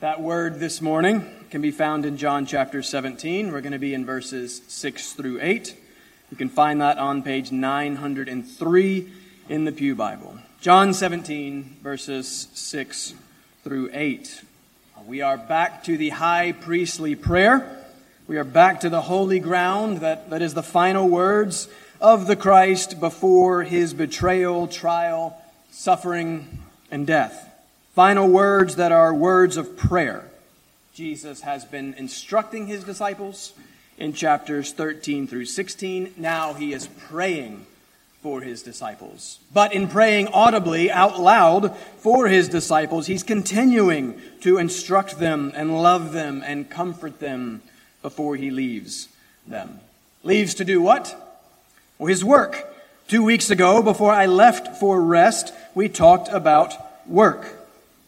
That word this morning can be found in John chapter 17. We're going to be in verses 6 through 8. You can find that on page 903 in the Pew Bible. John 17, verses 6 through 8. We are back to the high priestly prayer. We are back to the holy ground that, that is the final words of the Christ before his betrayal, trial, suffering, and death. Final words that are words of prayer. Jesus has been instructing his disciples in chapters 13 through 16. Now he is praying for his disciples. But in praying audibly out loud for his disciples, he's continuing to instruct them and love them and comfort them before he leaves them. Leaves to do what? Well, his work. Two weeks ago, before I left for rest, we talked about work.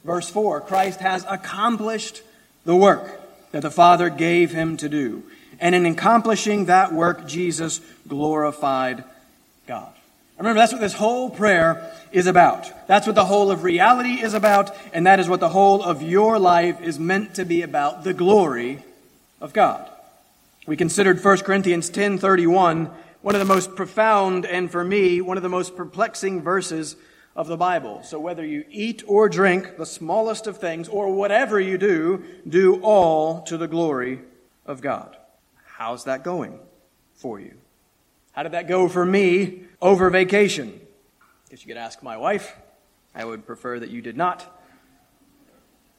Verse 4 Christ has accomplished the work that the Father gave him to do. And in accomplishing that work, Jesus glorified God. Remember, that's what this whole prayer is about. That's what the whole of reality is about, and that is what the whole of your life is meant to be about the glory of God. We considered 1 Corinthians 10:31, one of the most profound and for me one of the most perplexing verses of the Bible. So whether you eat or drink, the smallest of things, or whatever you do, do all to the glory of God. How's that going for you? How did that go for me over vacation? If you could ask my wife, I would prefer that you did not.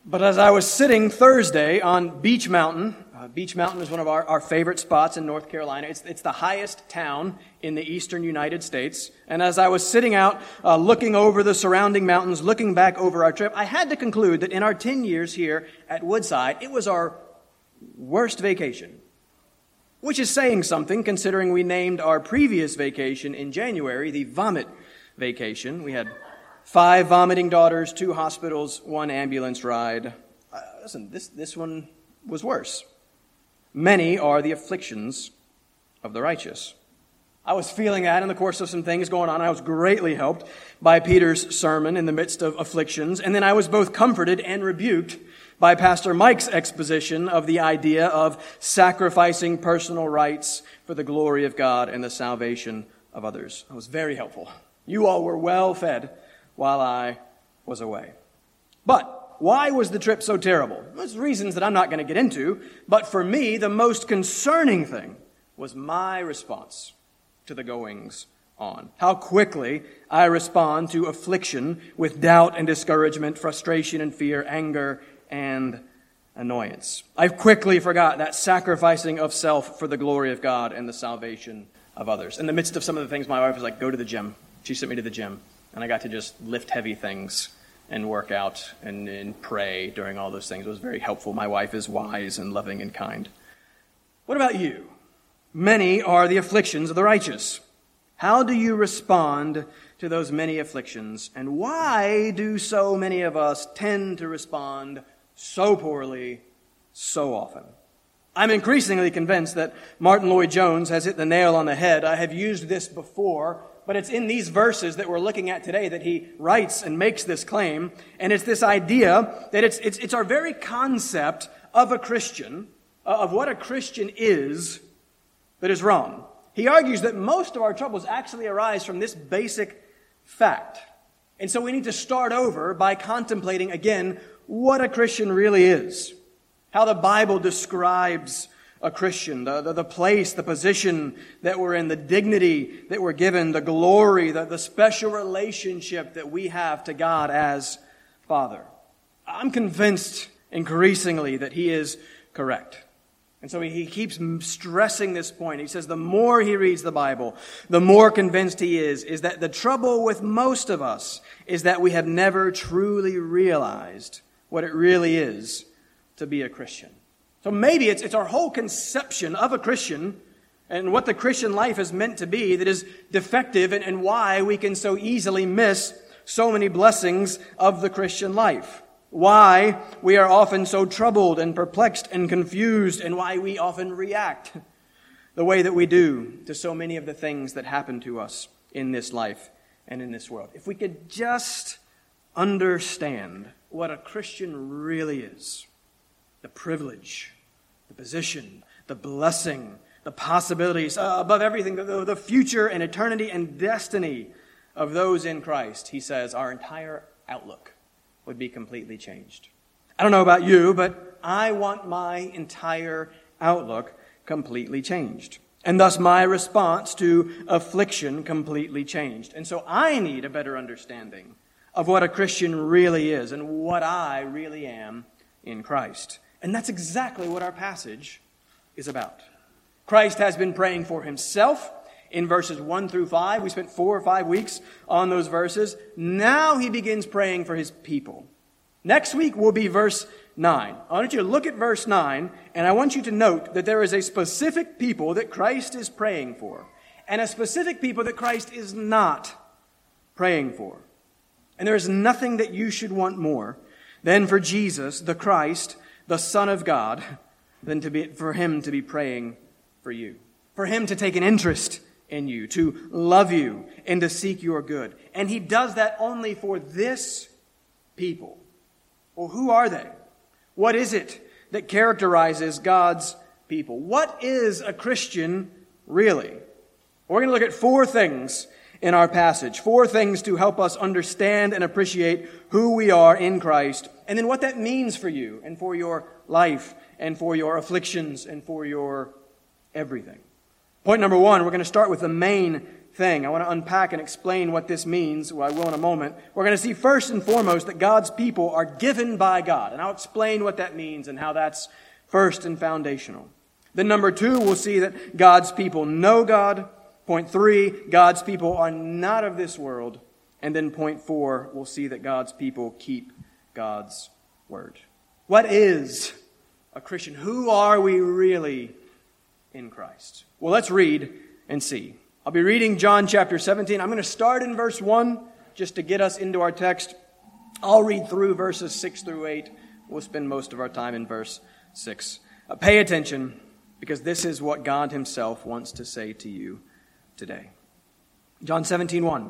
But as I was sitting Thursday on Beech Mountain, uh, Beech Mountain is one of our, our favorite spots in North Carolina. It's, it's the highest town in the eastern United States. And as I was sitting out, uh, looking over the surrounding mountains, looking back over our trip, I had to conclude that in our 10 years here at Woodside, it was our worst vacation. Which is saying something considering we named our previous vacation in January the vomit vacation. We had Five vomiting daughters, two hospitals, one ambulance ride. Uh, listen, this, this one was worse. Many are the afflictions of the righteous. I was feeling that in the course of some things going on. I was greatly helped by Peter's sermon in the midst of afflictions. And then I was both comforted and rebuked by Pastor Mike's exposition of the idea of sacrificing personal rights for the glory of God and the salvation of others. It was very helpful. You all were well fed while I was away. But why was the trip so terrible? There's reasons that I'm not going to get into, but for me, the most concerning thing was my response to the goings on. How quickly I respond to affliction with doubt and discouragement, frustration and fear, anger and annoyance. I quickly forgot that sacrificing of self for the glory of God and the salvation of others. In the midst of some of the things, my wife was like, go to the gym. She sent me to the gym and I got to just lift heavy things and work out and, and pray during all those things. It was very helpful. My wife is wise and loving and kind. What about you? Many are the afflictions of the righteous. How do you respond to those many afflictions? And why do so many of us tend to respond so poorly so often? I'm increasingly convinced that Martyn Lloyd-Jones has hit the nail on the head. I have used this before but it's in these verses that we're looking at today that he writes and makes this claim. And it's this idea that it's, it's, it's our very concept of a Christian, uh, of what a Christian is, that is wrong. He argues that most of our troubles actually arise from this basic fact. And so we need to start over by contemplating again what a Christian really is, how the Bible describes a Christian, the, the, the, place, the position that we're in, the dignity that we're given, the glory, the, the special relationship that we have to God as Father. I'm convinced increasingly that he is correct. And so he keeps stressing this point. He says the more he reads the Bible, the more convinced he is, is that the trouble with most of us is that we have never truly realized what it really is to be a Christian. So maybe it's, it's our whole conception of a Christian and what the Christian life is meant to be that is defective and, and why we can so easily miss so many blessings of the Christian life. Why we are often so troubled and perplexed and confused and why we often react the way that we do to so many of the things that happen to us in this life and in this world. If we could just understand what a Christian really is the privilege, the position, the blessing, the possibilities, uh, above everything, the, the future and eternity and destiny of those in Christ, he says, our entire outlook would be completely changed. I don't know about you, but I want my entire outlook completely changed. And thus my response to affliction completely changed. And so I need a better understanding of what a Christian really is and what I really am in Christ. And that's exactly what our passage is about. Christ has been praying for himself in verses 1 through 5. We spent four or five weeks on those verses. Now he begins praying for his people. Next week will be verse 9. I want you to look at verse 9, and I want you to note that there is a specific people that Christ is praying for, and a specific people that Christ is not praying for. And there is nothing that you should want more than for Jesus, the Christ, the Son of God, than to be, for him to be praying for you, for him to take an interest in you, to love you, and to seek your good. And he does that only for this people. Well, who are they? What is it that characterizes God's people? What is a Christian really? We're going to look at four things in our passage. Four things to help us understand and appreciate who we are in Christ, and then what that means for you and for your life and for your afflictions and for your everything. Point number one, we're going to start with the main thing. I want to unpack and explain what this means. Well, I will in a moment. We're going to see first and foremost that God's people are given by God, and I'll explain what that means and how that's first and foundational. Then, number two, we'll see that God's people know God. Point three, God's people are not of this world. And then point four, we'll see that God's people keep God's word. What is a Christian? Who are we really in Christ? Well, let's read and see. I'll be reading John chapter 17. I'm going to start in verse 1 just to get us into our text. I'll read through verses 6 through 8. We'll spend most of our time in verse 6. Uh, pay attention because this is what God Himself wants to say to you today. John 17, 1.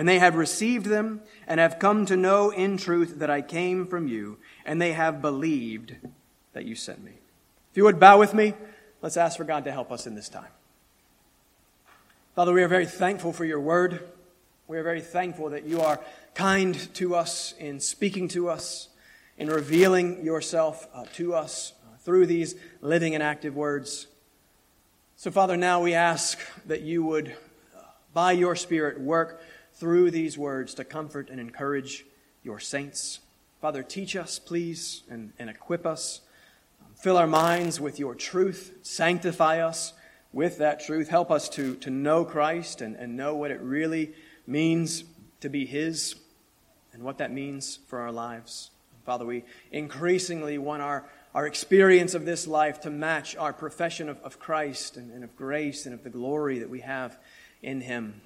and they have received them and have come to know in truth that I came from you, and they have believed that you sent me. If you would bow with me, let's ask for God to help us in this time. Father, we are very thankful for your word. We are very thankful that you are kind to us in speaking to us, in revealing yourself uh, to us uh, through these living and active words. So, Father, now we ask that you would, uh, by your Spirit, work through these words to comfort and encourage your saints. Father, teach us, please, and, and equip us. Fill our minds with your truth. Sanctify us with that truth. Help us to, to know Christ and, and know what it really means to be His and what that means for our lives. Father, we increasingly want our, our experience of this life to match our profession of, of Christ and, and of grace and of the glory that we have in Him.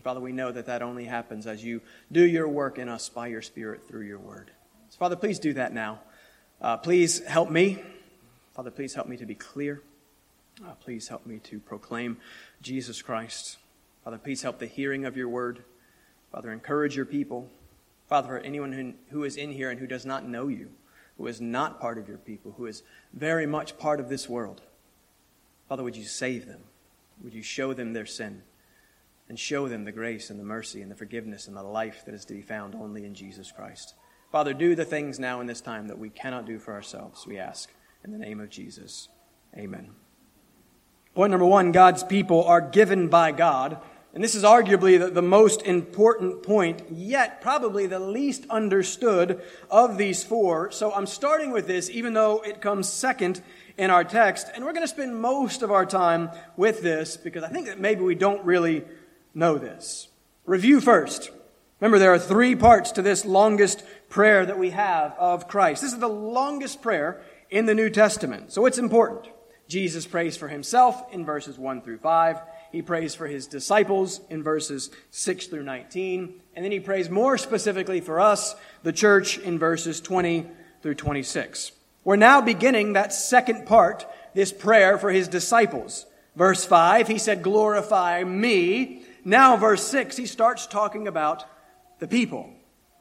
Father, we know that that only happens as you do your work in us by your Spirit through your word. So, Father, please do that now. Uh, please help me. Father, please help me to be clear. Uh, please help me to proclaim Jesus Christ. Father, please help the hearing of your word. Father, encourage your people. Father, for anyone who is in here and who does not know you, who is not part of your people, who is very much part of this world, Father, would you save them? Would you show them their sin? And show them the grace and the mercy and the forgiveness and the life that is to be found only in Jesus Christ. Father, do the things now in this time that we cannot do for ourselves, we ask. In the name of Jesus, amen. Point number one God's people are given by God. And this is arguably the, the, most important point, yet probably the least understood of these four. So I'm starting with this, even though it comes second in our text. And we're going to spend most of our time with this because I think that maybe we don't really know this. Review first. Remember, there are three parts to this longest prayer that we have of Christ. This is the longest prayer in the New Testament. So it's important. Jesus prays for himself in verses 1 through 5. He prays for his disciples in verses 6 through 19. And then he prays more specifically for us, the church, in verses 20 through 26. We're now beginning that second part, this prayer for his disciples. Verse 5, he said, Glorify me. Now, verse 6, he starts talking about the people.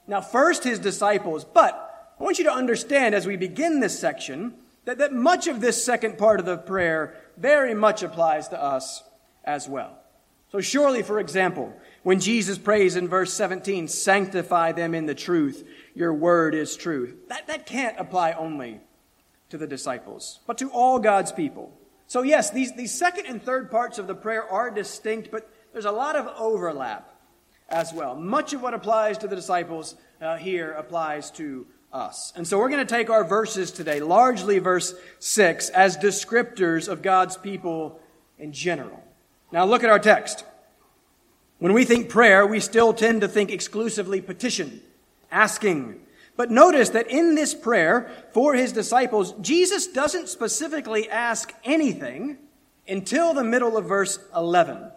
Now, first his disciples, but I want you to understand as we begin this section that, that much of this second part of the prayer very much applies to us as well. So, surely, for example, when Jesus prays in verse 17, sanctify them in the truth, your word is truth, that, that can't apply only to the disciples, but to all God's people. So, yes, these, these second and third parts of the prayer are distinct, but there's a lot of overlap as well. Much of what applies to the disciples uh, here applies to us. And so we're going to take our verses today, largely verse 6, as descriptors of God's people in general. Now look at our text. When we think prayer, we still tend to think exclusively petition, asking. But notice that in this prayer for his disciples, Jesus doesn't specifically ask anything until the middle of verse 11.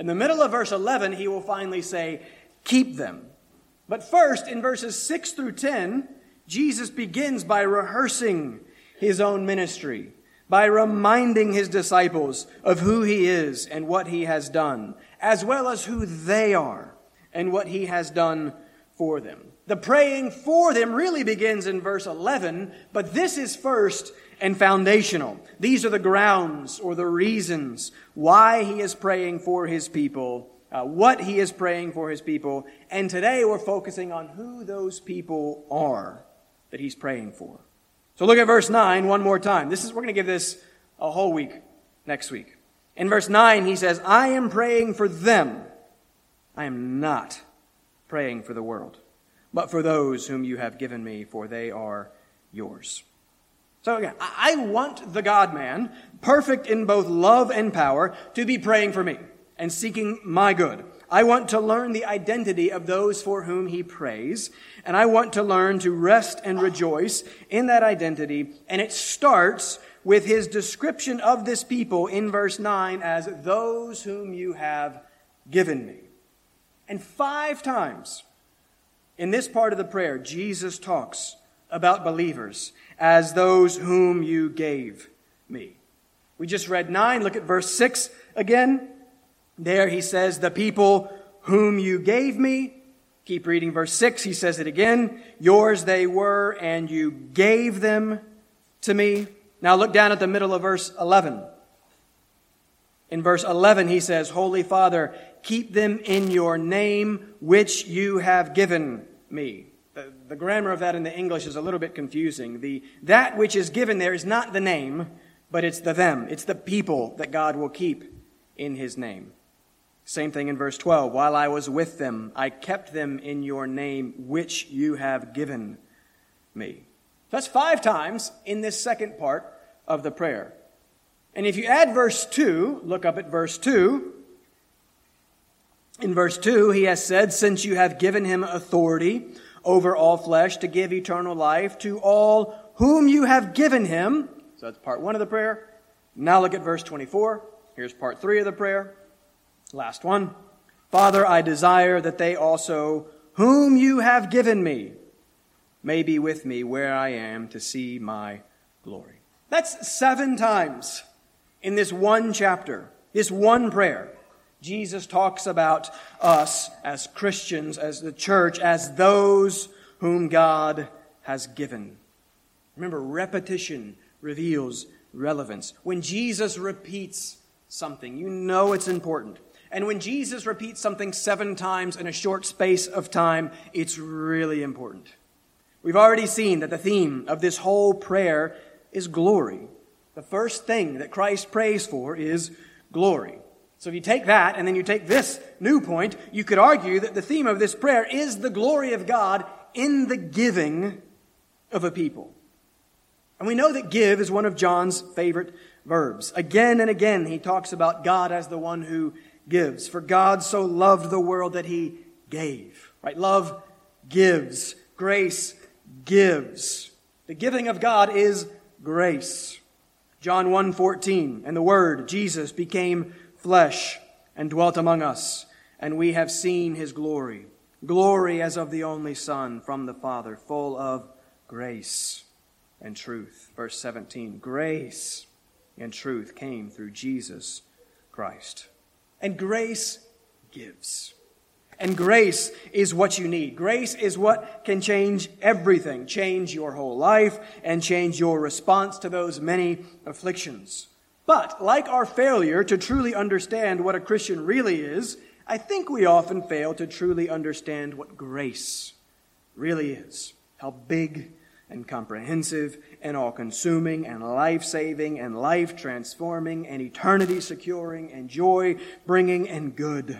In the middle of verse 11, he will finally say, Keep them. But first, in verses 6 through 10, Jesus begins by rehearsing his own ministry by reminding his disciples of who he is and what he has done, as well as who they are and what he has done for them. The praying for them really begins in verse 11, but this is first and foundational. These are the grounds or the reasons why he is praying for his people, uh, what he is praying for his people, and today we're focusing on who those people are that he's praying for. So look at verse 9 one more time. This is, we're going to give this a whole week next week. In verse 9, he says, I am praying for them. I am not praying for the world, but for those whom you have given me, for they are yours. So again, I want the God man, perfect in both love and power, to be praying for me and seeking my good. I want to learn the identity of those for whom he prays, and I want to learn to rest and rejoice in that identity. And it starts with his description of this people in verse 9 as those whom you have given me. And five times in this part of the prayer, Jesus talks about believers as those whom you gave me. We just read 9. Look at verse 6 again. There he says, The people whom you gave me. Keep reading verse 6. He says it again. Yours they were, and you gave them to me. Now look down at the middle of verse 11. In verse 11, he says, Holy Father, keep them in your name, which you have given me. The, grammar of that in the English is a little bit confusing. The, that which is given there is not the name, but it's the them. It's the people that God will keep in his name. Same thing in verse 12. While I was with them, I kept them in your name, which you have given me. That's five times in this second part of the prayer. And if you add verse 2, look up at verse 2. In verse 2, he has said, Since you have given him authority over all flesh to give eternal life to all whom you have given him. So that's part one of the prayer. Now look at verse 24. Here's part three of the prayer. Last one. Father, I desire that they also, whom you have given me, may be with me where I am to see my glory. That's seven times in this one chapter, this one prayer. Jesus talks about us as Christians, as the church, as those whom God has given. Remember, repetition reveals relevance. When Jesus repeats something, you know it's important. And when Jesus repeats something seven times in a short space of time, it's really important. We've already seen that the theme of this whole prayer is glory. The first thing that Christ prays for is glory. So if you take that and then you take this new point, you could argue that the theme of this prayer is the glory of God in the giving of a people. And we know that give is one of John's favorite verbs. Again and again, he talks about God as the one who gives. For God so loved the world that he gave. Right? Love gives. Grace gives. The giving of God is grace. John 1:14 and the word Jesus became flesh and dwelt among us and we have seen his glory glory as of the only son from the father full of grace and truth verse 17 grace and truth came through Jesus Christ and grace gives and grace is what you need. Grace is what can change everything, change your whole life, and change your response to those many afflictions. But, like our failure to truly understand what a Christian really is, I think we often fail to truly understand what grace really is. How big and comprehensive and all consuming and life saving and life transforming and eternity securing and joy bringing and good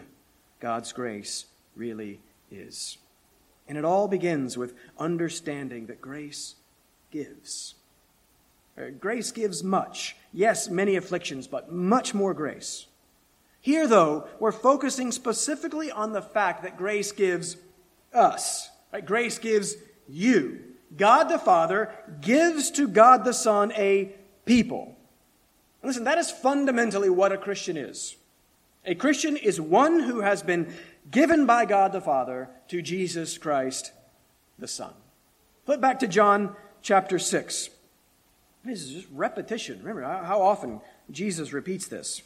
God's grace really is. And it all begins with understanding that grace gives. Uh, grace gives much. Yes, many afflictions, but much more grace. Here, though, we're focusing specifically on the fact that grace gives us. Right? Grace gives you. God the Father gives to God the Son a people. Listen, that is fundamentally what a Christian is. A Christian is one who has been given by God the Father to Jesus Christ the Son. Flip back to John chapter 6. This is just repetition. Remember how often Jesus repeats this.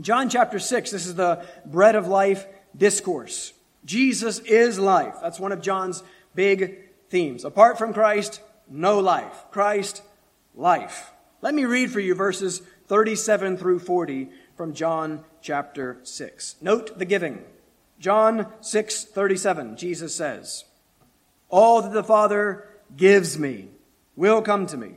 John chapter 6, this is the bread of life discourse. Jesus is life. That's one of John's big themes. Apart from Christ, no life. Christ, life. Let me read for you verses 37 through 40 from John chapter 6. Note the giving. John 6:37 Jesus says, "All that the Father gives me will come to me,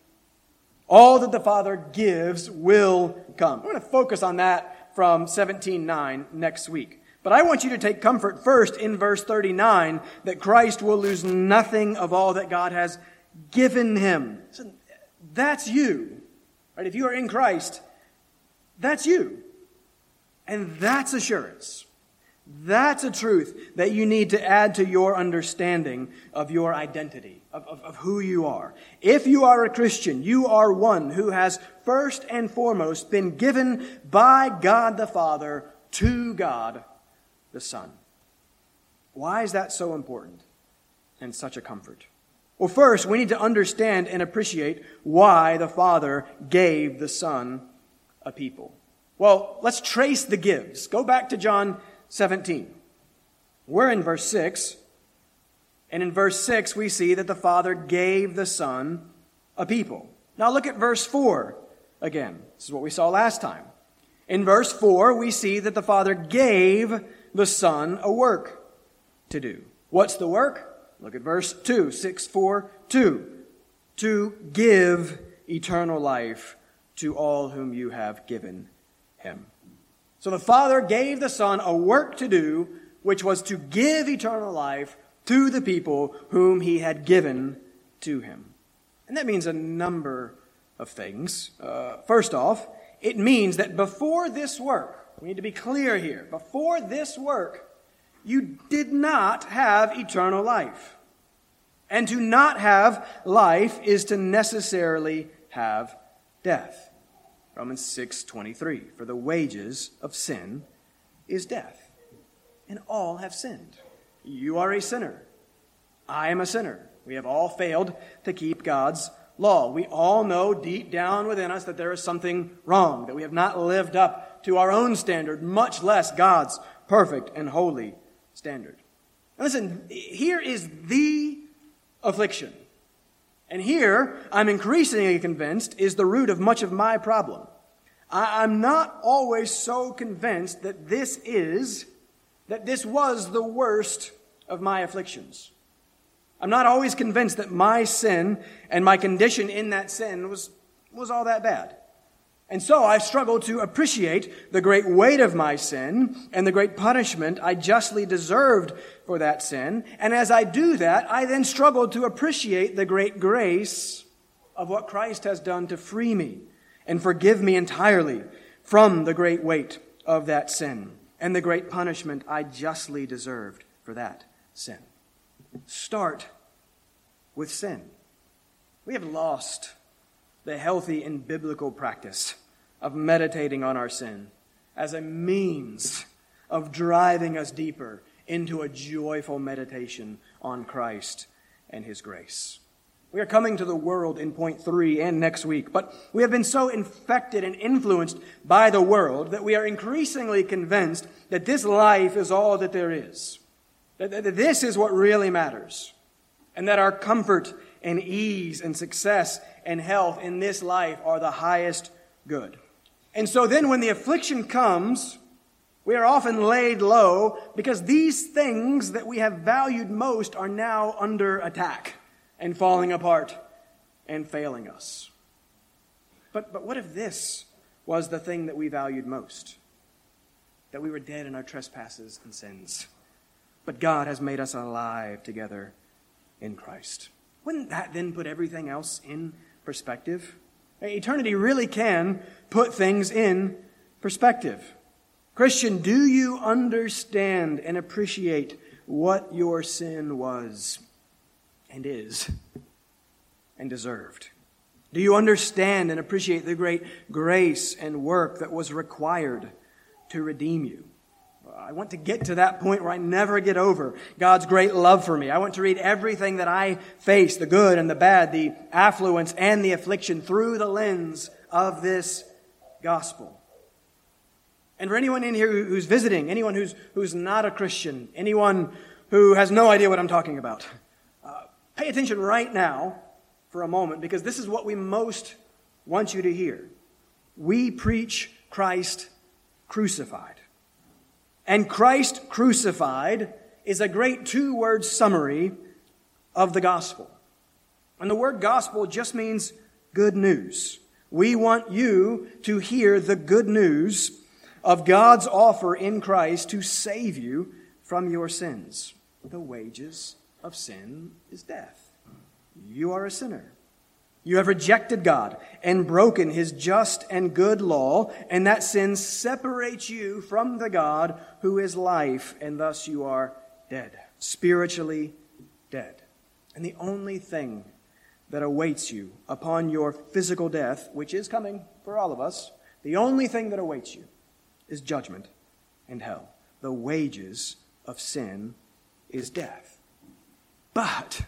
All that the Father gives will come. We're going to focus on that from 17:9 next week. But I want you to take comfort first in verse 39 that Christ will lose nothing of all that God has given him. So that's you. Right? If you are in Christ, that's you. And that's assurance. That's a truth that you need to add to your understanding of your identity, of, of, of, who you are. If you are a Christian, you are one who has first and foremost been given by God the Father to God the Son. Why is that so important and such a comfort? Well, first, we need to understand and appreciate why the Father gave the Son a people? Well, let's trace the gives. Go back to John 17. We're in verse 6. And in verse 6, we see that the Father gave the Son a people. Now look at verse 4 again. This is what we saw last time. In verse 4, we see that the Father gave the Son a work to do. What's the work? Look at verse 2, 6, 4, 2. To give eternal life to all whom you have given him. So the Father gave the Son a work to do, which was to give eternal life to the people whom he had given to him. And that means a number of things. Uh, first off, it means that before this work, we need to be clear here, before this work, you did not have eternal life. And to not have life is to necessarily have death. Romans 6:23 For the wages of sin is death and all have sinned you are a sinner I am a sinner we have all failed to keep God's law. We all know deep down within us that there is something wrong, that we have not lived up to our own standard, much less God's perfect and holy standard. And listen, here is the affliction. And here, I'm increasingly convinced, is the root of much of my problem. I, am not always so convinced that this is, that this was the worst of my afflictions. I'm not always convinced that my sin and my condition in that sin was, was all that bad. And so I struggle to appreciate the great weight of my sin and the great punishment I justly deserved for that sin. And as I do that, I then struggle to appreciate the great grace of what Christ has done to free me and forgive me entirely from the great weight of that sin and the great punishment I justly deserved for that sin. Start with sin. We have lost the healthy and biblical practice of meditating on our sin as a means of driving us deeper into a joyful meditation on Christ and His grace. We are coming to the world in point three and next week, but we have been so infected and influenced by the world that we are increasingly convinced that this life is all that there is. That this is what really matters. And that our comfort and ease and success and health in this life are the highest good. And so then when the affliction comes, we are often laid low because these things that we have valued most are now under attack and falling apart and failing us. But, but what if this was the thing that we valued most? That we were dead in our trespasses and sins. But God has made us alive together in Christ. Wouldn't that then put everything else in perspective? Eternity really can put things in perspective. Christian, do you understand and appreciate what your sin was and is and deserved? Do you understand and appreciate the great grace and work that was required to redeem you? I want to get to that point where I never get over God's great love for me. I want to read everything that I face, the good and the bad, the affluence and the affliction, through the lens of this gospel. And for anyone in here who's visiting, anyone who's, who's not a Christian, anyone who has no idea what I'm talking about, pay attention right now for a moment because this is what we most want you to hear. We preach Christ crucified. And Christ crucified is a great two word summary of the gospel. And the word gospel just means good news. We want you to hear the good news of God's offer in Christ to save you from your sins. The wages of sin is death. You are a sinner. You have rejected God and broken his just and good law, and that sin separates you from the God who is life, and thus you are dead, spiritually dead. And the only thing that awaits you upon your physical death, which is coming for all of us, the only thing that awaits you is judgment and hell. The wages of sin is death. But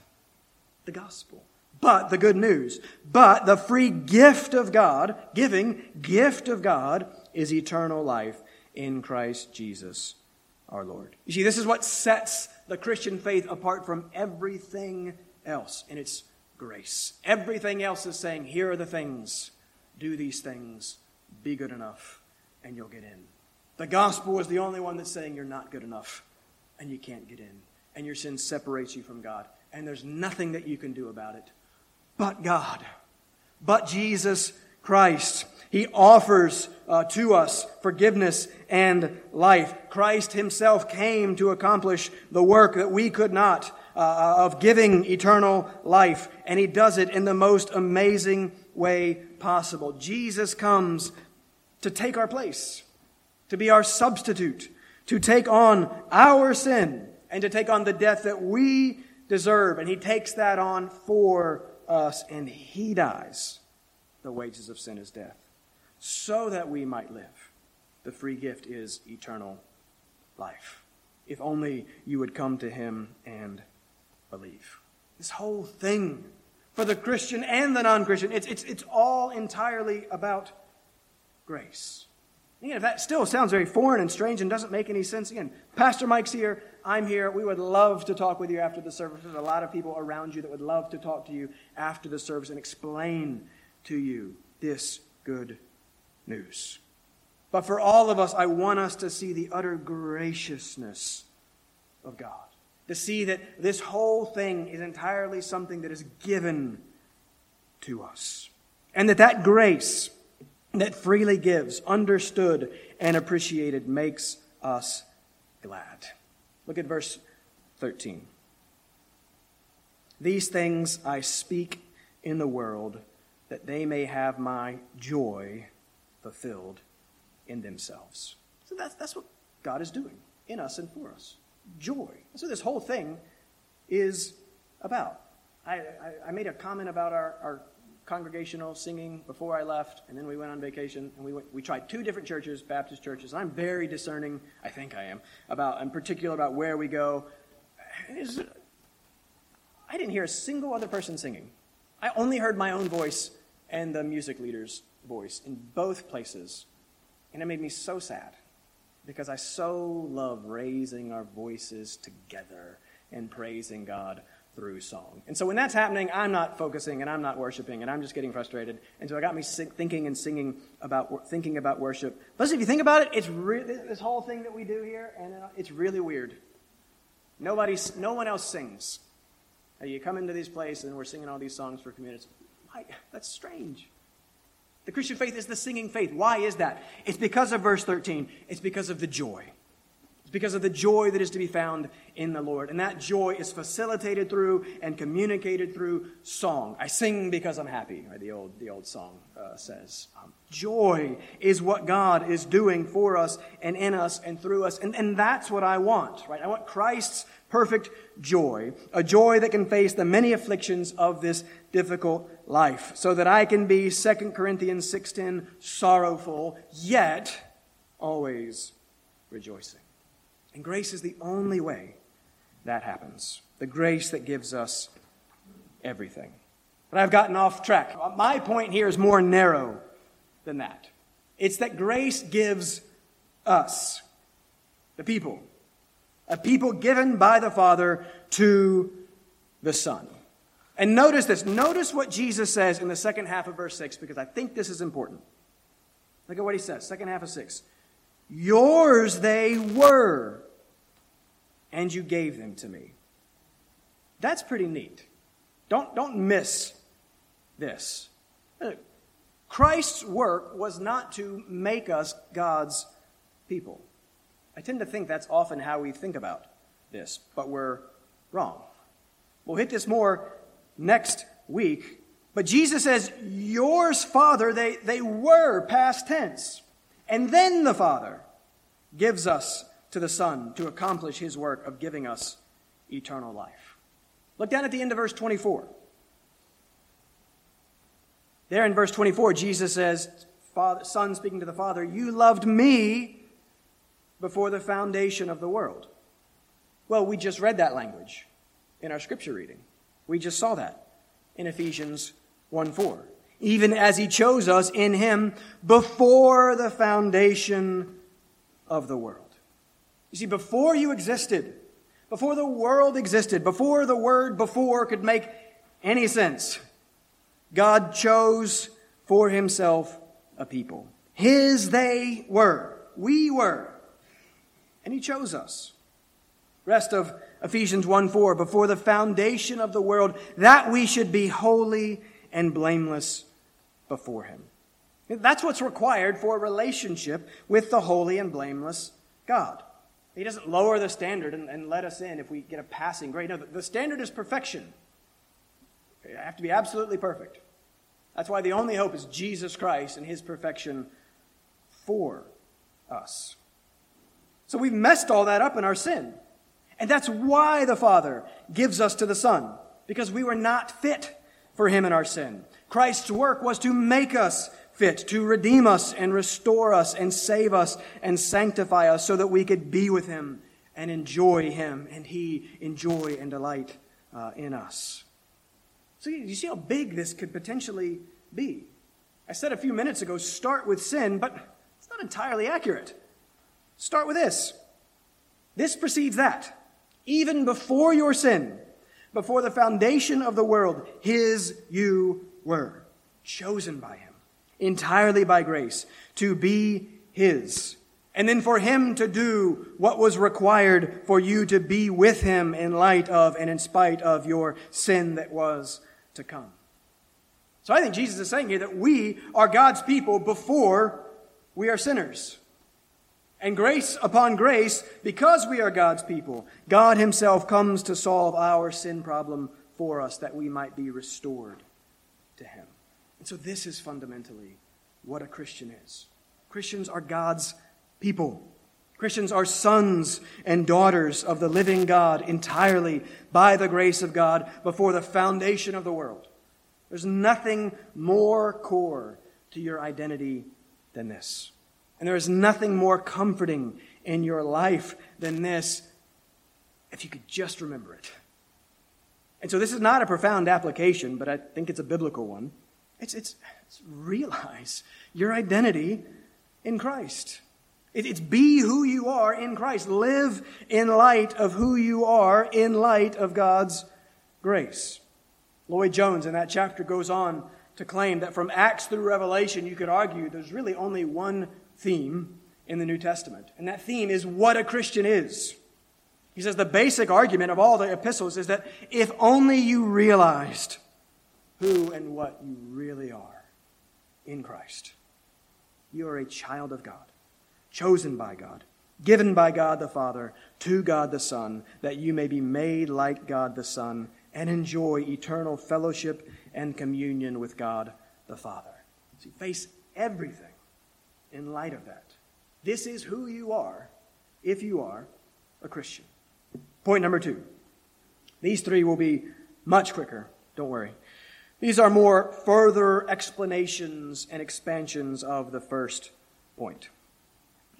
the gospel but the good news. But the free gift of God, giving gift of God, is eternal life in Christ Jesus our Lord. You see, this is what sets the Christian faith apart from everything else, and it's grace. Everything else is saying, here are the things, do these things, be good enough, and you'll get in. The gospel is the only one that's saying you're not good enough, and you can't get in, and your sin separates you from God, and there's nothing that you can do about it but God, but Jesus Christ. He offers uh, to us forgiveness and life. Christ himself came to accomplish the work that we could not uh, of giving eternal life, and he does it in the most amazing way possible. Jesus comes to take our place, to be our substitute, to take on our sin, and to take on the death that we deserve. And he takes that on for us and he dies. The wages of sin is death, so that we might live. The free gift is eternal life. If only you would come to him and believe. This whole thing for the Christian and the non Christian. It's, it's, it's all entirely about grace. Again, if that still sounds very foreign and strange and doesn't make any sense, again, Pastor Mike's here, I'm here. We would love to talk with you after the service. There's a lot of people around you that would love to talk to you after the service and explain to you this good news. But for all of us, I want us to see the utter graciousness of God. To see that this whole thing is entirely something that is given to us. And that that grace that freely gives, understood and appreciated, makes us glad. Look at verse 13. These things I speak in the world that they may have my joy fulfilled in themselves. So that's, that's what God is doing in us and for us. Joy. So this whole thing is about. I, I, I made a comment about our, our congregational singing before I left, and then we went on vacation, and we, went, we tried two different churches, Baptist churches. I'm very discerning, I think I am, about, in particular about where we go. I didn't hear a single other person singing. I only heard my own voice and the music leader's voice in both places. And it made me so sad because I so love raising our voices together and praising God through song. And so when that's happening, I'm not focusing and I'm not worshiping and I'm just getting frustrated. And so it got me thinking and singing about thinking about worship. Plus, if you think about it, it's re- this whole thing that we do here, and uh, it's really weird. Nobody, no one else sings. You come into these places and we're singing all these songs for communities. Why? That's strange. The Christian faith is the singing faith. Why is that? It's because of verse 13. It's because of the joy. Because of the joy that is to be found in the Lord. And that joy is facilitated through and communicated through song. I sing because I'm happy, right? the, old, the old song uh, says. Um, joy is what God is doing for us and in us and through us. And, and that's what I want, right? I want Christ's perfect joy, a joy that can face the many afflictions of this difficult life, so that I can be 2 Corinthians 6:10 sorrowful, yet always rejoicing. And grace is the only way that happens. The grace that gives us everything. But I've gotten off track. My point here is more narrow than that. It's that grace gives us, the people, a people given by the Father to the Son. And notice this. Notice what Jesus says in the second half of verse 6, because I think this is important. Look at what he says, second half of 6. Yours they were, and you gave them to me. That's pretty neat. Don't, don't miss this. Uh, Christ's work was not to make us God's people. I tend to think that's often how we think about this, but we're wrong. We'll hit this more next week. But Jesus says, Yours, Father, they, they were past tense. And then the Father gives us to the Son to accomplish his work of giving us eternal life. Look down at the end of verse 24. There in verse 24, Jesus says, Father, Son speaking to the Father, You loved me before the foundation of the world. Well, we just read that language in our scripture reading. We just saw that in Ephesians 1 4. Even as he chose us in him before the foundation of the world. You see, before you existed, before the world existed, before the word before could make any sense, God chose for himself a people. His they were. We were. And he chose us. Rest of Ephesians 1 4, before the foundation of the world, that we should be holy and blameless before him. That's what's required for a relationship with the holy and blameless God. He doesn't lower the standard and, and let us in if we get a passing grade. No, the, the standard is perfection. You have to be absolutely perfect. That's why the only hope is Jesus Christ and his perfection for us. So we've messed all that up in our sin. And that's why the Father gives us to the Son, because we were not fit for Him in our sin. Christ's work was to make us fit, to redeem us and restore us and save us and sanctify us so that we could be with Him and enjoy Him and He enjoy and delight uh, in us. So you see how big this could potentially be. I said a few minutes ago, start with sin, but it's not entirely accurate. Start with this. This precedes that. Even before your sin, before the foundation of the world, his you were, chosen by him, entirely by grace, to be his. And then for him to do what was required for you to be with him in light of and in spite of your sin that was to come. So I think Jesus is saying here that we are God's people before we are sinners. And grace upon grace, because we are God's people, God Himself comes to solve our sin problem for us that we might be restored to Him. And so this is fundamentally what a Christian is. Christians are God's people. Christians are sons and daughters of the living God entirely by the grace of God before the foundation of the world. There's nothing more core to your identity than this. And there is nothing more comforting in your life than this if you could just remember it. And so this is not a profound application, but I think it's a biblical one. It's, it's, it's realize your identity in Christ. It, it's be who you are in Christ. Live in light of who you are in light of God's grace. Lloyd Jones in that chapter goes on to claim that from Acts through Revelation, you could argue there's really only one theme in the New Testament. And that theme is what a Christian is. He says the basic argument of all the epistles is that if only you realized who and what you really are in Christ, you are a child of God, chosen by God, given by God the Father to God the Son, that you may be made like God the Son and enjoy eternal fellowship and communion with God the Father. So face everything in light of that. This is who you are if you are a Christian. Point number two. These three will be much quicker. Don't worry. These are more further explanations and expansions of the first point.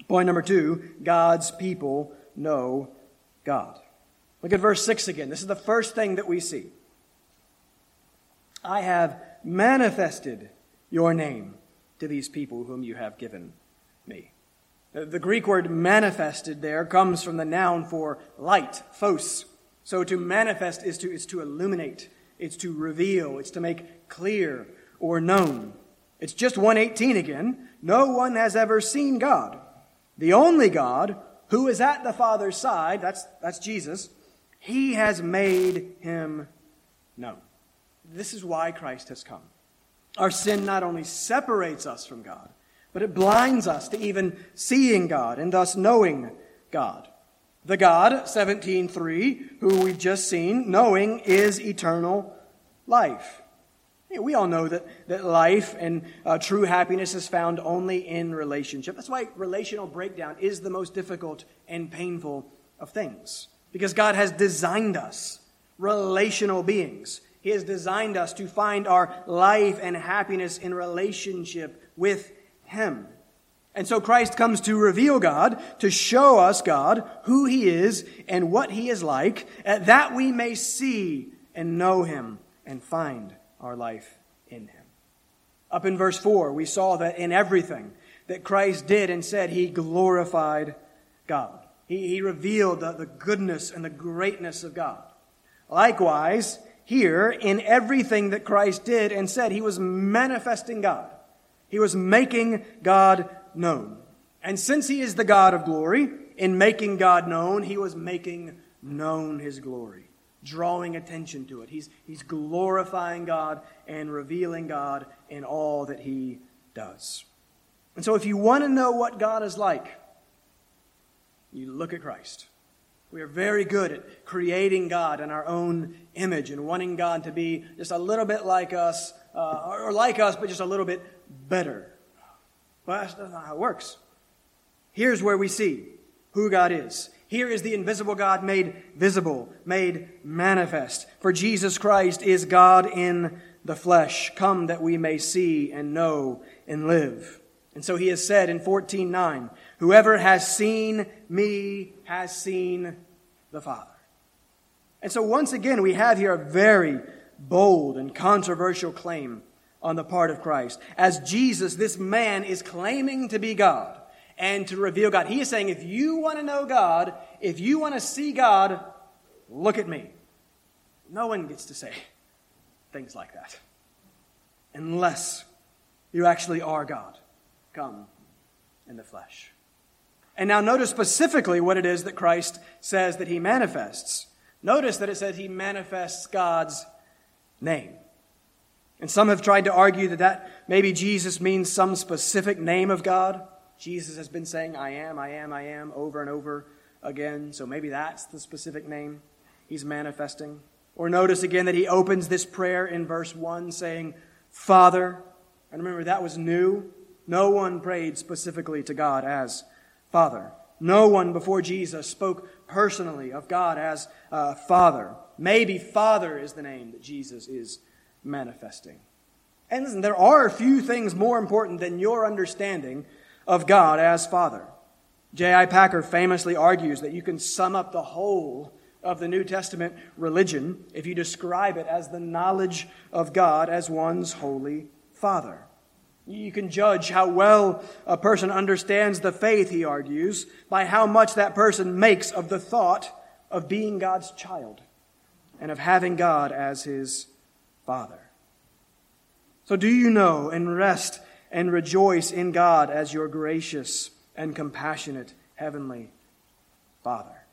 Point number two God's people know God. Look at verse 6 again. This is the first thing that we see. I have manifested your name to these people whom you have given me. The Greek word manifested there comes from the noun for light, phos. So to manifest is to, is to illuminate, it's to reveal, it's to make clear or known. It's just 118 again. No one has ever seen God. The only God who is at the Father's side, that's, that's Jesus, he has made him known. This is why Christ has come. Our sin not only separates us from God, but it blinds us to even seeing God and thus knowing God. The God, 17.3, who we've just seen, knowing is eternal life. We all know that, that life and uh, true happiness is found only in relationship. That's why relational breakdown is the most difficult and painful of things because God has designed us relational beings. He has designed us to find our life and happiness in relationship with Him. And so Christ comes to reveal God, to show us God, who He is and what He is like, uh, that we may see and know Him and find our life in Him. Up in verse 4, we saw that in everything that Christ did and said, He glorified God. He, he revealed the, the goodness and the greatness of God. Likewise, here, in everything that Christ did and said, he was manifesting God. He was making God known. And since he is the God of glory, in making God known, he was making known his glory, drawing attention to it. He's, he's glorifying God and revealing God in all that he does. And so, if you want to know what God is like, you look at Christ. We are very good at creating God in our own image and wanting God to be just a little bit like us, uh, or like us, but just a little bit better. Well, that's not how it works. Here's where we see who God is. Here is the invisible God made visible, made manifest. For Jesus Christ is God in the flesh, come that we may see and know and live. And so he has said in 14:9, whoever has seen me has seen the Father. And so once again we have here a very bold and controversial claim on the part of Christ. As Jesus, this man, is claiming to be God and to reveal God. He is saying, if you want to know God, if you want to see God, look at me. No one gets to say things like that unless you actually are God come in the flesh. And now notice specifically what it is that Christ says that he manifests. Notice that it says he manifests God's name. And some have tried to argue that that maybe Jesus means some specific name of God. Jesus has been saying, I am, I am, I am, over and over again. So maybe that's the specific name he's manifesting. Or notice again that he opens this prayer in verse 1 saying, Father. And remember, that was new. No one prayed specifically to God as Father. No one before Jesus spoke personally of God as uh, Father. Maybe Father is the name that Jesus is manifesting. And listen, there are a few things more important than your understanding of God as Father. J.I. Packer famously argues that you can sum up the whole of the New Testament religion if you describe it as the knowledge of God as one's holy Father. You can judge how well a person understands the faith, he argues, by how much that person makes of the thought of being God's child and of having God as his Father. So, do you know and rest and rejoice in God as your gracious and compassionate Heavenly Father?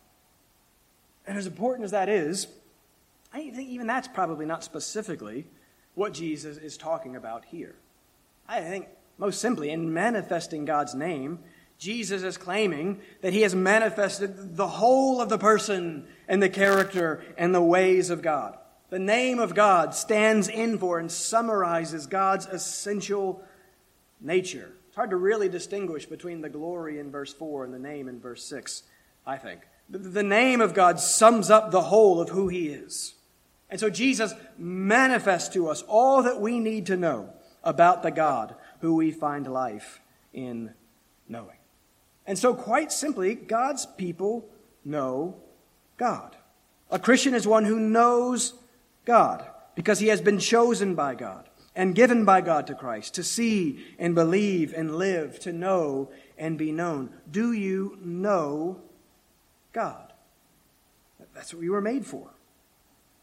And as important as that is, I think even that's probably not specifically what Jesus is talking about here. I think most simply in manifesting God's name, Jesus is claiming that he has manifested the whole of the person and the character and the ways of God. The name of God stands in for and summarizes God's essential nature. It's hard to really distinguish between the glory in verse 4 and the name in verse 6, I think. The name of God sums up the whole of who He is. And so Jesus manifests to us all that we need to know about the God who we find life in knowing. And so, quite simply, God's people know God. A Christian is one who knows God because he has been chosen by God and given by God to Christ to see and believe and live, to know and be known. Do you know God. That's what we were made for.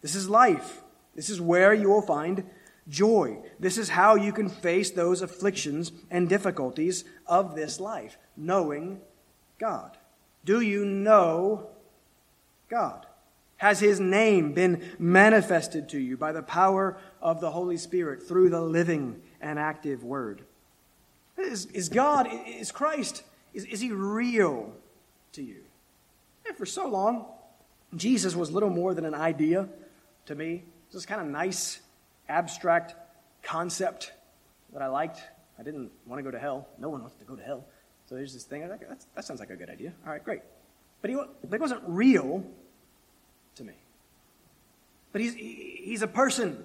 This is life. This is where you will find joy. This is how you can face those afflictions and difficulties of this life, knowing God. Do you know God? Has his name been manifested to you by the power of the Holy Spirit through the living and active Word? Is, is God, is Christ, is, is he real to you? And for so long, Jesus was little more than an idea to me. This kind of nice, abstract concept that I liked. I didn't want to go to hell. No one wants to go to hell. So there's this thing. Like, that sounds like a good idea. All right, great. But he, but he wasn't real to me. But he's, he's a person.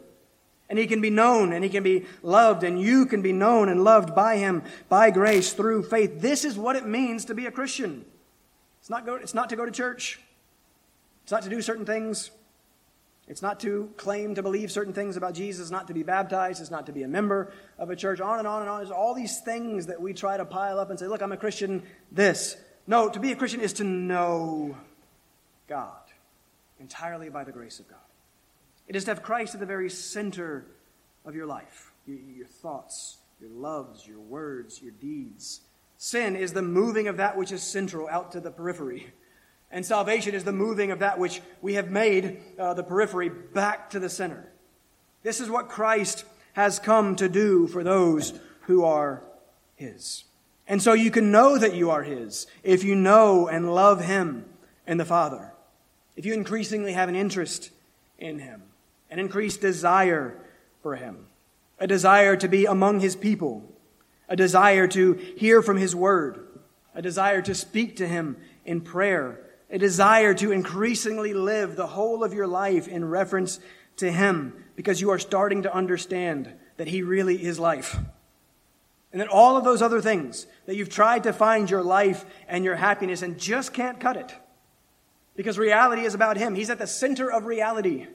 And he can be known and he can be loved, and you can be known and loved by him by grace through faith. This is what it means to be a Christian. It's not, go, it's not to go to church. It's not to do certain things. It's not to claim to believe certain things about Jesus, not to be baptized, it's not to be a member of a church, on and on and on. There's all these things that we try to pile up and say, look, I'm a Christian, this. No, to be a Christian is to know God entirely by the grace of God. It is to have Christ at the very center of your life, your, your thoughts, your loves, your words, your deeds. Sin is the moving of that which is central out to the periphery. And salvation is the moving of that which we have made uh, the periphery back to the center. This is what Christ has come to do for those who are His. And so you can know that you are His if you know and love Him and the Father. If you increasingly have an interest in Him, an increased desire for Him, a desire to be among His people, a desire to hear from His Word, a desire to speak to Him in prayer, a desire to increasingly live the whole of your life in reference to Him because you are starting to understand that He really is life. And that all of those other things that you've tried to find your life and your happiness and just can't cut it. Because reality is about Him. He's at the center of reality.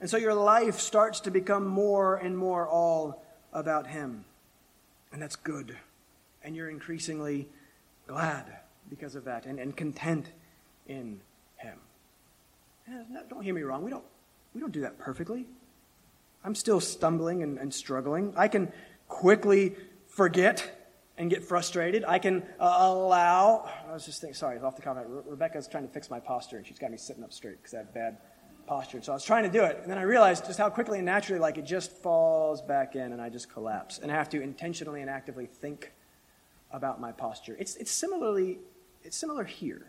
And so your life starts to become more and more all about Him. And that's good. And you're increasingly glad because of that and, and content in Him. And don't hear me wrong. We don't, we don't do that perfectly. I'm still stumbling and, and struggling. I can quickly forget and get frustrated. I can uh, allow. I was just thinking, sorry, off the comment. Re- Rebecca's trying to fix my posture, and she's got me sitting up straight because I have bad posture. So I was trying to do it, and then I realized just how quickly and naturally, like, it just falls back in, and I just collapse. And I have to intentionally and actively think about my posture. It's, it's similarly, it's similar here.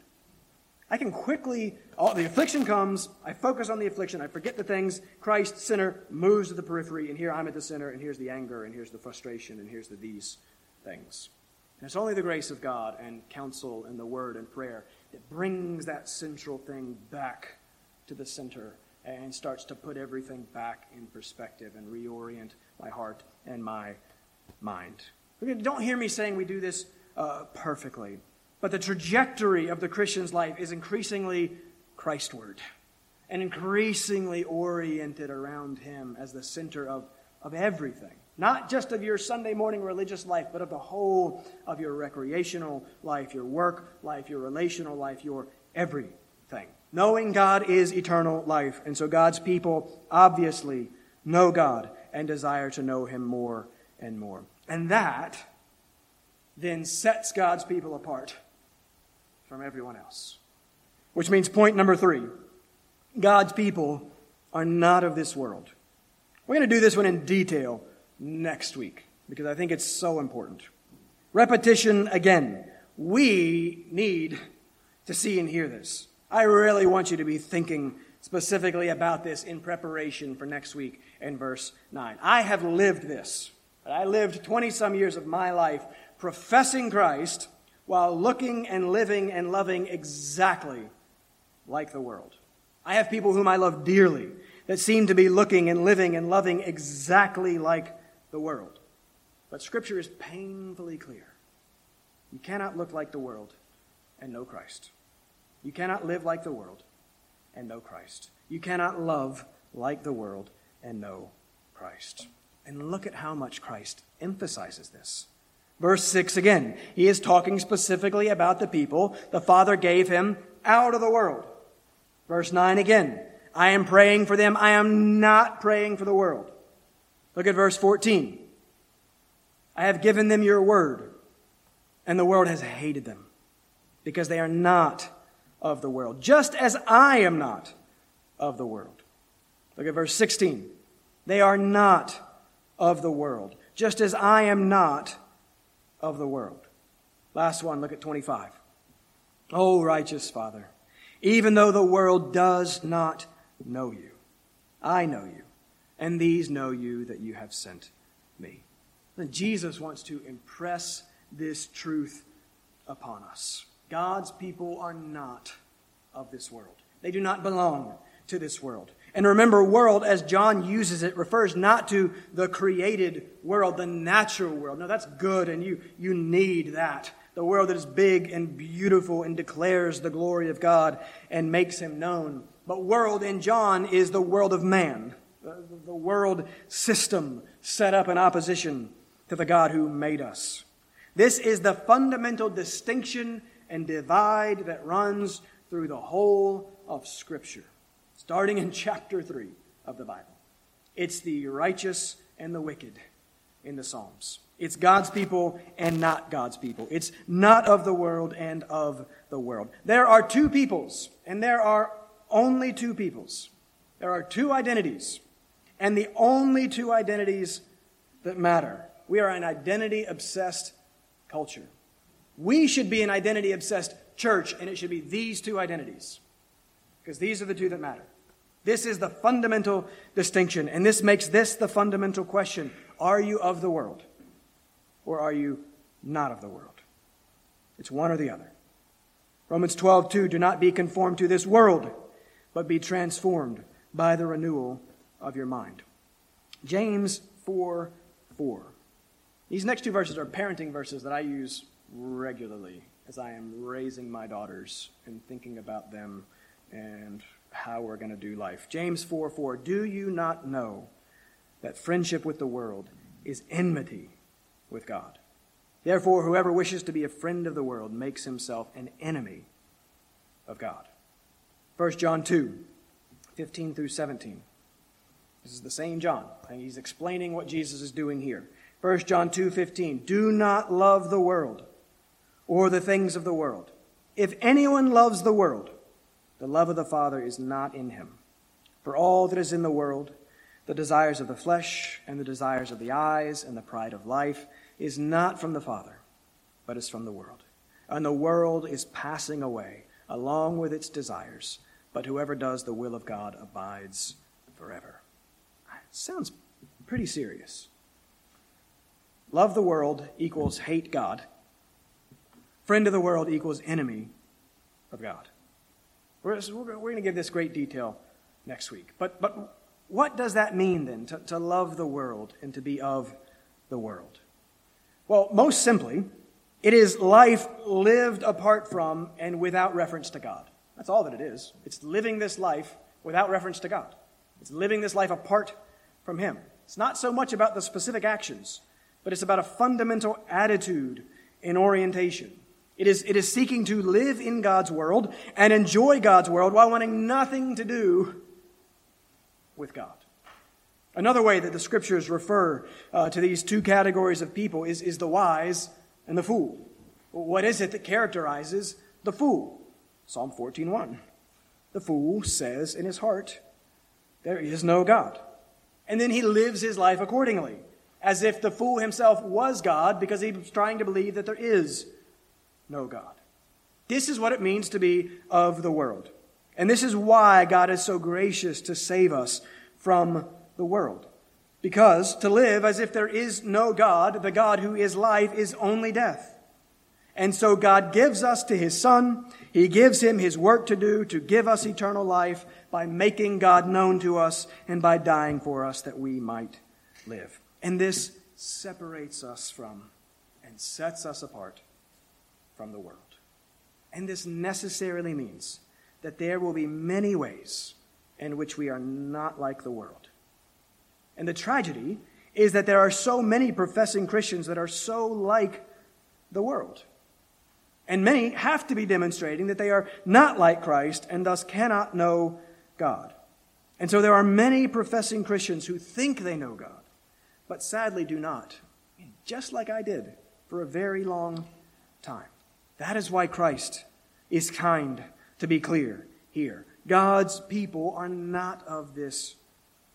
I can quickly, oh, the affliction comes, I focus on the affliction, I forget the things. Christ, sinner, moves to the periphery, and here I'm at the center, and here's the anger, and here's the frustration, and here's the these things. And it's only the grace of God and counsel and the word and prayer that brings that central thing back to the center and starts to put everything back in perspective and reorient my heart and my mind. Don't hear me saying we do this uh, perfectly. But the trajectory of the Christian's life is increasingly Christward and increasingly oriented around Him as the center of, of everything. Not just of your Sunday morning religious life, but of the whole of your recreational life, your work life, your relational life, your everything. Knowing God is eternal life. And so God's people obviously know God and desire to know Him more and more. And that then sets God's people apart from everyone else. Which means point number three God's people are not of this world. We're going to do this one in detail next week because I think it's so important. Repetition again. We need to see and hear this. I really want you to be thinking specifically about this in preparation for next week in verse 9. I have lived this. I lived 20 some years of my life professing Christ while looking and living and loving exactly like the world. I have people whom I love dearly that seem to be looking and living and loving exactly like the world. But Scripture is painfully clear. You cannot look like the world and know Christ. You cannot live like the world and know Christ. You cannot love like the world and know Christ. And look at how much Christ emphasizes this. Verse 6 again, he is talking specifically about the people the Father gave him out of the world. Verse 9 again, I am praying for them. I am not praying for the world. Look at verse 14. I have given them your word, and the world has hated them because they are not of the world, just as I am not of the world. Look at verse 16. They are not of the world, just as I am not of the world. Last one, look at 25. Oh, righteous Father, even though the world does not know you, I know you, and these know you that you have sent me. And Jesus wants to impress this truth upon us. God's people are not of this world. They do not belong to this world. And remember, world, as John uses it, refers not to the created world, the natural world. No, that's good, and you, you need that. The world that is big and beautiful and declares the glory of God and makes him known. But world in John is the world of man, the, the world system set up in opposition to the God who made us. This is the fundamental distinction and divide that runs through the whole of Scripture starting in chapter 3 of the Bible. It's the righteous and the wicked in the Psalms. It's God's people and not God's people. It's not of the world and of the world. There are two peoples, and there are only two peoples. There are two identities, and the only two identities that matter. We are an identity obsessed culture. We should be an identity obsessed church, and it should be these two identities, because these are the two that matter. This is the fundamental distinction, and this makes this the fundamental question Are you of the world, or are you not of the world? It's one or the other. Romans 12, 2 Do not be conformed to this world, but be transformed by the renewal of your mind. James 4, 4. These next two verses are parenting verses that I use regularly as I am raising my daughters and thinking about them and how we're going to do life. James 4 4 Do you not know that friendship with the world is enmity with God? Therefore, whoever wishes to be a friend of the world makes himself an enemy of God. 1 John 2 15 through 17. This is the same John, and he's explaining what Jesus is doing here. 1 John 2:15 Do not love the world or the things of the world. If anyone loves the world, the love of the Father is not in him. For all that is in the world, the desires of the flesh and the desires of the eyes and the pride of life, is not from the Father, but is from the world. And the world is passing away along with its desires, but whoever does the will of God abides forever. Sounds pretty serious. Love the world equals hate God. Friend of the world equals enemy of God. We're, we're going to give this great detail next week. But, but what does that mean then, to, to love the world and to be of the world? Well, most simply, it is life lived apart from and without reference to God. That's all that it is. It's living this life without reference to God. It's living this life apart from Him. It's not so much about the specific actions, but it's about a fundamental attitude and orientation. It is, it is seeking to live in God's world and enjoy God's world while wanting nothing to do with God. Another way that the scriptures refer uh, to these two categories of people is, is the wise and the fool. What is it that characterizes the fool? Psalm 14:1. The fool says in his heart, There is no God. And then he lives his life accordingly, as if the fool himself was God because he was trying to believe that there is no God. This is what it means to be of the world. And this is why God is so gracious to save us from the world. Because to live as if there is no God, the God who is life, is only death. And so God gives us to his Son. He gives him his work to do to give us eternal life by making God known to us and by dying for us that we might live. And this separates us from and sets us apart from the world. And this necessarily means that there will be many ways in which we are not like the world. And the tragedy is that there are so many professing Christians that are so like the world. And many have to be demonstrating that they are not like Christ and thus cannot know God. And so there are many professing Christians who think they know God, but sadly do not, just like I did for a very long time. That is why Christ is kind, to be clear here. God's people are not of this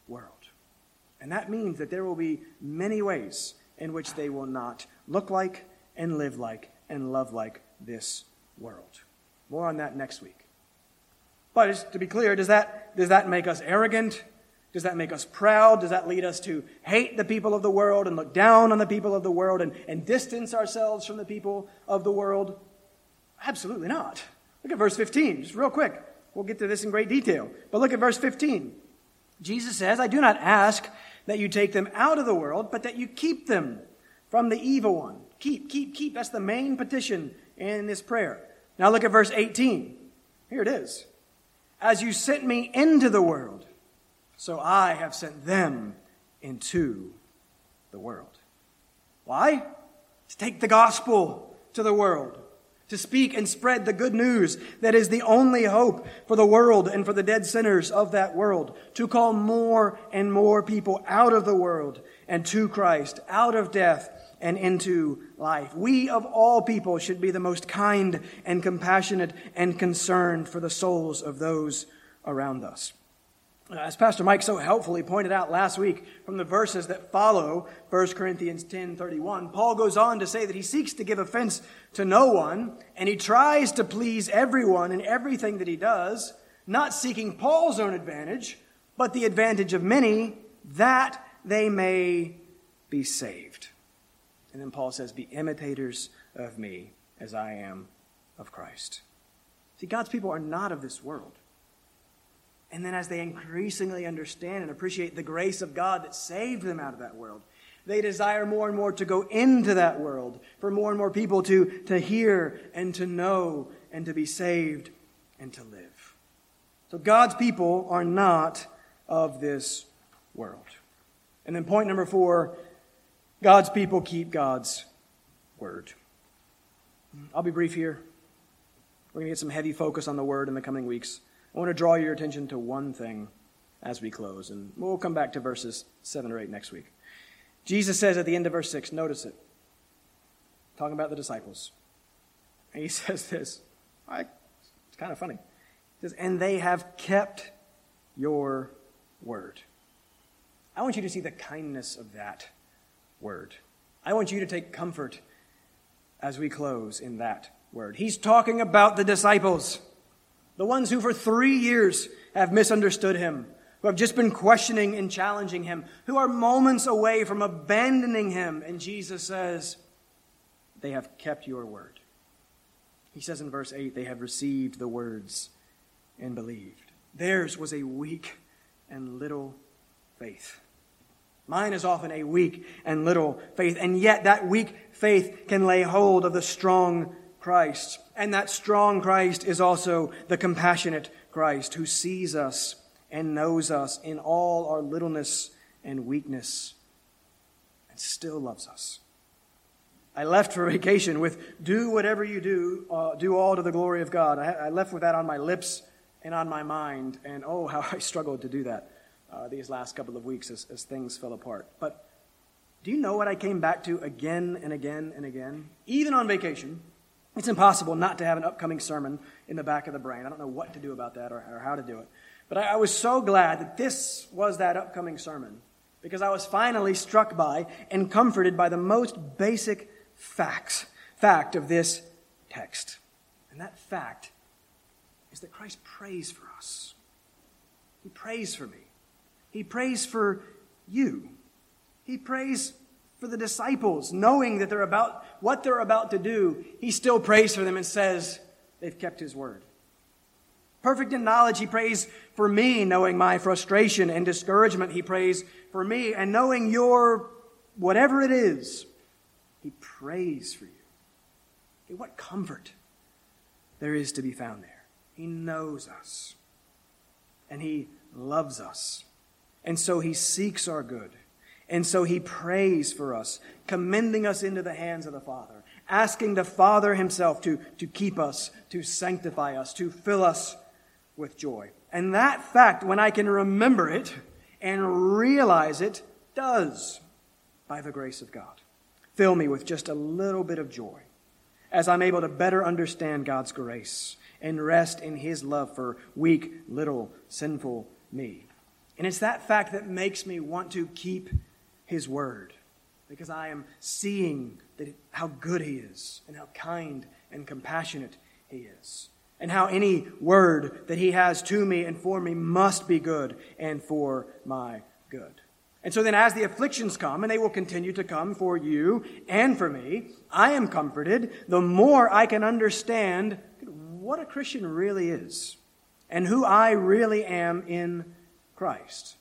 world. And that means that there will be many ways in which they will not look like and live like and love like this world. More on that next week. But to be clear, does that, does that make us arrogant? Does that make us proud? Does that lead us to hate the people of the world and look down on the people of the world and, and distance ourselves from the people of the world? Absolutely not. Look at verse 15, just real quick. We'll get to this in great detail. But look at verse 15. Jesus says, I do not ask that you take them out of the world, but that you keep them from the evil one. Keep, keep, keep. That's the main petition in this prayer. Now look at verse 18. Here it is. As you sent me into the world, so I have sent them into the world. Why? To take the gospel to the world to speak and spread the good news that is the only hope for the world and for the dead sinners of that world, to call more and more people out of the world and to Christ, out of death and into life. We of all people should be the most kind and compassionate and concerned for the souls of those around us. Uh, as Pastor Mike so helpfully pointed out last week from the verses that follow 1 Corinthians 10:31, Paul goes on to say that he seeks to give offense to no one and he tries to please everyone in everything that he does, not seeking Paul's own advantage, but the advantage of many that they may be saved. And then Paul says, "Be imitators of me as I am of Christ." See, God's people are not of this world. And then as they increasingly understand and appreciate the grace of God that saved them out of that world, they desire more and more to go into that world, for more and more people to, to hear and to know and to be saved and to live. So God's people are not of this world. And then point number four God's people keep God's word. I'll be brief here. We're going to get some heavy focus on the word in the coming weeks. I want to draw your attention to one thing as we close, and we'll come back to verses 7 or 8 next week. Jesus says at the end of verse 6, notice it, talking about the disciples. And he says this. It's kind of funny. He says, And they have kept your word. I want you to see the kindness of that word. I want you to take comfort as we close in that word. He's talking about the disciples, the ones who for three years have misunderstood him, who have just been questioning and challenging him, who are moments away from abandoning him. And Jesus says, They have kept your word. He says in verse 8, They have received the words and believed. Theirs was a weak and little faith. Mine is often a weak and little faith, and yet that weak faith can lay hold of the strong Christ. And that strong Christ is also the compassionate Christ who sees us and knows us in all our littleness and weakness and still loves us. I left for vacation with do whatever you do, uh, do all to the glory of God. I, I, left with that on my lips and on my mind, and oh, how I struggled to do that uh, these last couple of weeks as, as things fell apart. But do you know what I came back to again and again and again? Even on vacation, it's impossible not to have an upcoming sermon in the back of the brain. I don't know what to do about that or, or how to do it. But I, I was so glad that this was that upcoming sermon because I was finally struck by and comforted by the most basic facts, fact of this text. And that fact is that Christ prays for us. He prays for me. He prays for you. He prays for the disciples, knowing that they're about what they're about to do. He still prays for them and says they've kept his word. Perfect in knowledge, he prays for me, knowing my frustration and discouragement. He prays for me and knowing your whatever it is he prays for you. Okay, what comfort there is to be found there. He knows us, and He loves us. And so He seeks our good. And so He prays for us, commending us into the hands of the Father, asking the Father Himself to, to keep us, to sanctify us, to fill us with joy. And that fact, when I can remember it and realize it, does, by the grace of God fill me with just a little bit of joy as I'm able to better understand God's grace and rest in His love for weak, little, sinful me. And it's that fact that makes me want to keep His word because I am seeing that how good He is and how kind and compassionate He is. And how any word that He has to me and for me must be good and for my good. And so then, as the afflictions come, and they will continue to come for you and for me, I am comforted the more I can understand what a Christian really is and who I really am in Christ.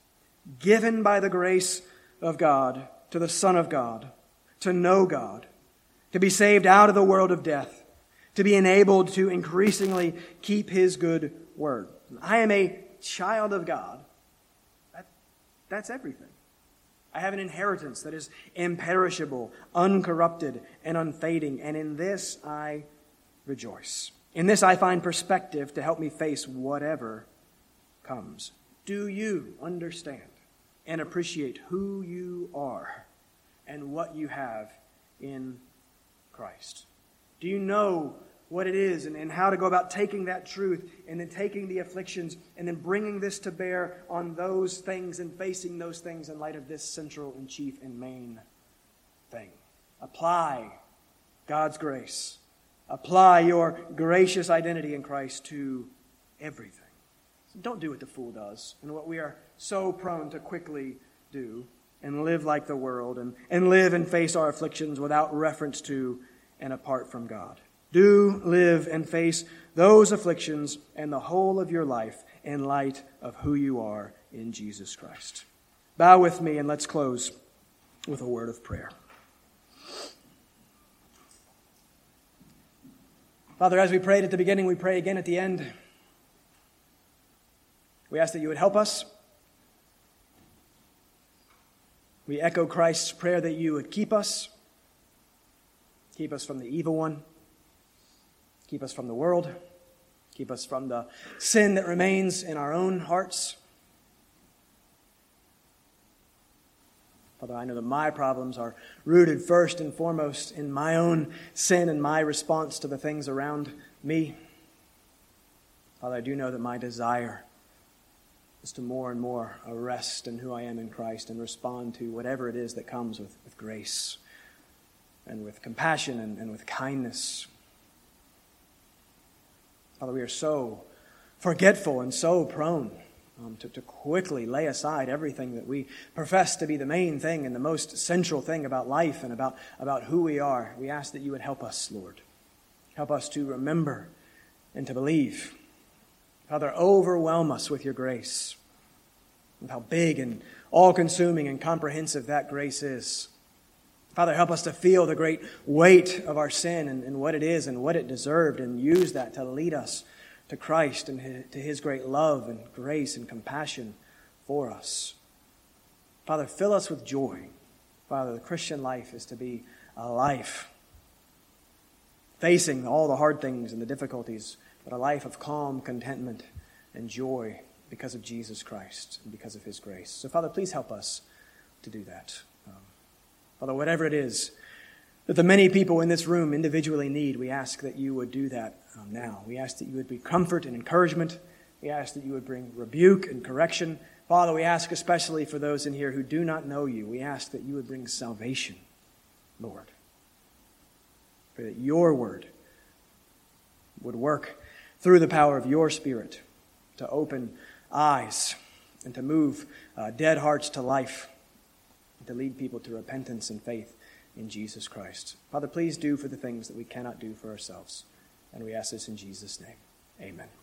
Given by the grace of God to the Son of God, to know God, to be saved out of the world of death, to be enabled to increasingly keep His good word. I am a child of God. That, that's everything. I have an inheritance that is imperishable, uncorrupted, and unfading, and in this I rejoice. In this I find perspective to help me face whatever comes. Do you understand and appreciate who you are and what you have in Christ? Do you know what it is and, and how to go about taking that truth and then taking the afflictions and then bringing this to bear on those things and facing those things in light of this central and chief and main thing. Apply God's grace. Apply your gracious identity in Christ to everything. Don't do what the fool does and what we are so prone to quickly do and live like the world and, and live and face our afflictions without reference to and apart from God. Do live and face those afflictions and the whole of your life in light of who you are in Jesus Christ. Bow with me and let's close with a word of prayer. Father, as we prayed at the beginning, we pray again at the end. We ask that you would help us. We echo Christ's prayer that you would keep us, keep us from the evil one, keep us from the world, keep us from the sin that remains in our own hearts. Father, I know that my problems are rooted first and foremost in my own sin and my response to the things around me. Father, I do know that my desire is to more and more rest in who I am in Christ and respond to whatever it is that comes with, with grace and with compassion and, and with kindness. Father, we are so forgetful and so prone um, to, to quickly lay aside everything that we profess to be the main thing and the most central thing about life and about, about who we are. We ask that you would help us, Lord. Help us to remember and to believe. Father, overwhelm us with your grace, with how big and all consuming and comprehensive that grace is. Father, help us to feel the great weight of our sin and, and what it is and what it deserved, and use that to lead us to Christ and to his great love and grace and compassion for us. Father, fill us with joy. Father, the Christian life is to be a life facing all the hard things and the difficulties, but a life of calm contentment and joy because of Jesus Christ and because of his grace. So, Father, please help us to do that. Um, Father, whatever it is that the many people in this room individually need, we ask that you would do that um, now. We ask that you would be comfort and encouragement. We ask that you would bring rebuke and correction. Father, we ask especially for those in here who do not know you, we ask that you would bring salvation, Lord. Pray that your word would work through the power of your Spirit to open eyes and to move uh, dead hearts to life, and to lead people to repentance and faith in Jesus Christ. Father, please do for the things that we cannot do for ourselves. And we ask this in Jesus' name. Amen.